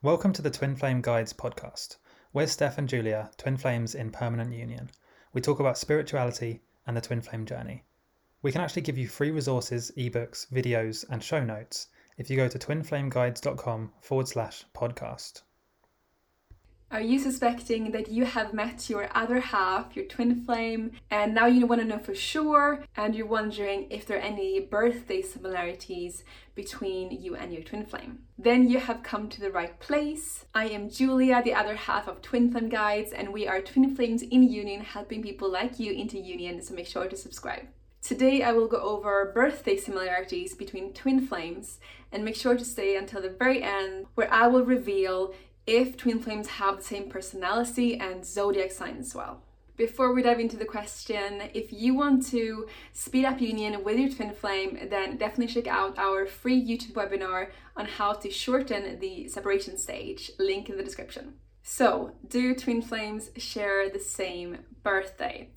Welcome to the Twin Flame Guides podcast. We're Steph and Julia, twin flames in permanent union. We talk about spirituality and the twin flame journey. We can actually give you free resources, ebooks, videos, and show notes if you go to twinflameguides.com forward slash podcast. Are you suspecting that you have met your other half, your twin flame, and now you want to know for sure, and you're wondering if there are any birthday similarities between you and your twin flame? Then you have come to the right place. I am Julia, the other half of Twin Flame Guides, and we are twin flames in union, helping people like you into union, so make sure to subscribe. Today I will go over birthday similarities between twin flames and make sure to stay until the very end where I will reveal if twin flames have the same personality and zodiac sign as well. Before we dive into the question, if you want to speed up union with your twin flame, then definitely check out our free YouTube webinar on how to shorten the separation stage, link in the description. So, do twin flames share the same birthday?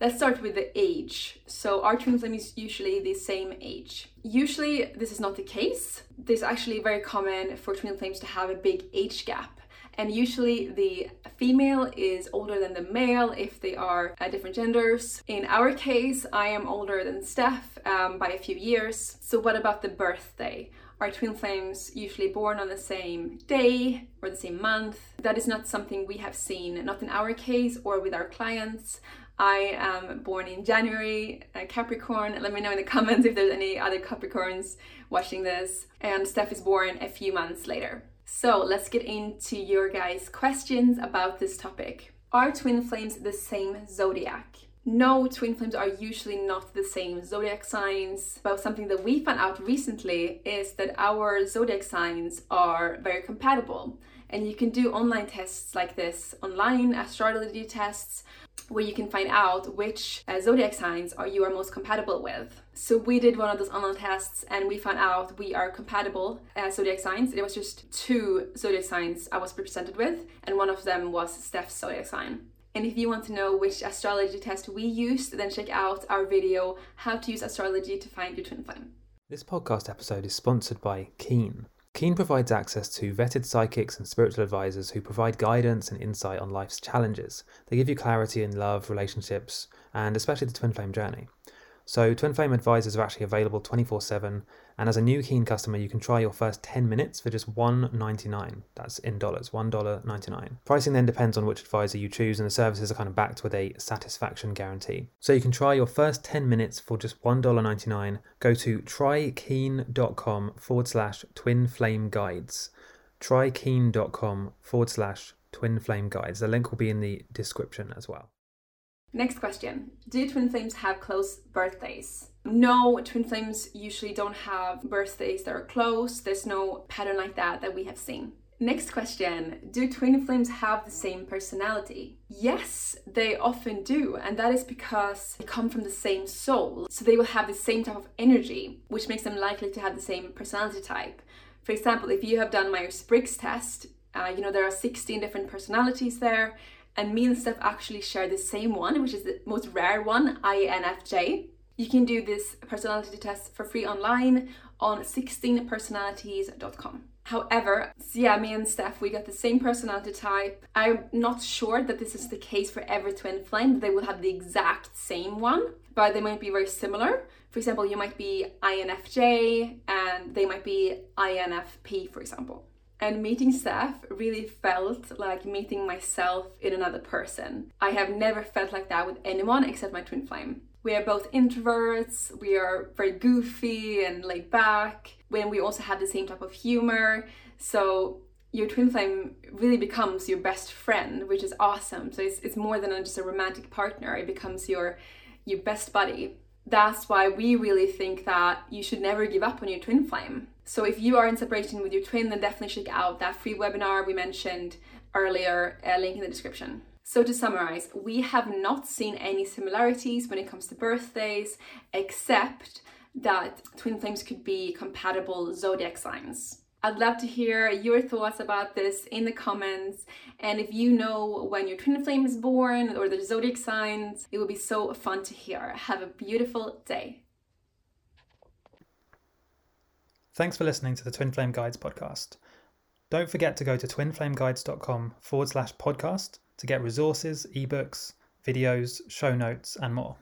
Let's start with the age. So our twin flame is usually the same age. Usually this is not the case. This is actually very common for twin flames to have a big age gap and usually the female is older than the male if they are uh, different genders. In our case, I am older than Steph um, by a few years. So, what about the birthday? Are twin flames usually born on the same day or the same month? That is not something we have seen, not in our case or with our clients. I am born in January, uh, Capricorn. Let me know in the comments if there's any other Capricorns watching this. And Steph is born a few months later. So let's get into your guys' questions about this topic. Are twin flames the same zodiac? No, twin flames are usually not the same zodiac signs, but something that we found out recently is that our zodiac signs are very compatible. And you can do online tests like this, online astrology tests, where you can find out which uh, zodiac signs are you are most compatible with. So we did one of those online tests and we found out we are compatible as zodiac signs. It was just two zodiac signs I was presented with, and one of them was Steph's zodiac sign. And if you want to know which astrology test we used, then check out our video, How to Use Astrology to Find Your Twin Flame. This podcast episode is sponsored by Keen. Keen provides access to vetted psychics and spiritual advisors who provide guidance and insight on life's challenges. They give you clarity in love, relationships, and especially the twin flame journey. So, Twin Flame advisors are actually available 24 7, and as a new Keen customer, you can try your first 10 minutes for just $1.99. That's in dollars, $1.99. Pricing then depends on which advisor you choose, and the services are kind of backed with a satisfaction guarantee. So, you can try your first 10 minutes for just $1.99. Go to trykeen.com forward slash twin flame guides. Trykeen.com forward slash twin flame guides. The link will be in the description as well. Next question Do twin flames have close birthdays? No, twin flames usually don't have birthdays that are close. There's no pattern like that that we have seen. Next question Do twin flames have the same personality? Yes, they often do, and that is because they come from the same soul. So they will have the same type of energy, which makes them likely to have the same personality type. For example, if you have done Myers Briggs test, uh, you know there are 16 different personalities there, and me and Steph actually share the same one, which is the most rare one, INFJ. You can do this personality test for free online on 16personalities.com. However, yeah, me and Steph, we got the same personality type. I'm not sure that this is the case for every twin flame, they will have the exact same one, but they might be very similar. For example, you might be INFJ and they might be INFP, for example. And meeting Steph really felt like meeting myself in another person. I have never felt like that with anyone except my twin flame. We are both introverts, we are very goofy and laid back, when we also have the same type of humor. So your twin flame really becomes your best friend, which is awesome. So it's, it's more than just a romantic partner, it becomes your your best buddy. That's why we really think that you should never give up on your twin flame so if you are in separation with your twin, then definitely check out that free webinar we mentioned earlier, uh, link in the description. So to summarize, we have not seen any similarities when it comes to birthdays, except that twin flames could be compatible zodiac signs. I'd love to hear your thoughts about this in the comments. And if you know when your twin flame is born or the zodiac signs, it would be so fun to hear. Have a beautiful day. Thanks for listening to the Twin Flame Guides podcast. Don't forget to go to twinflameguides.com forward slash podcast to get resources, ebooks, videos, show notes, and more.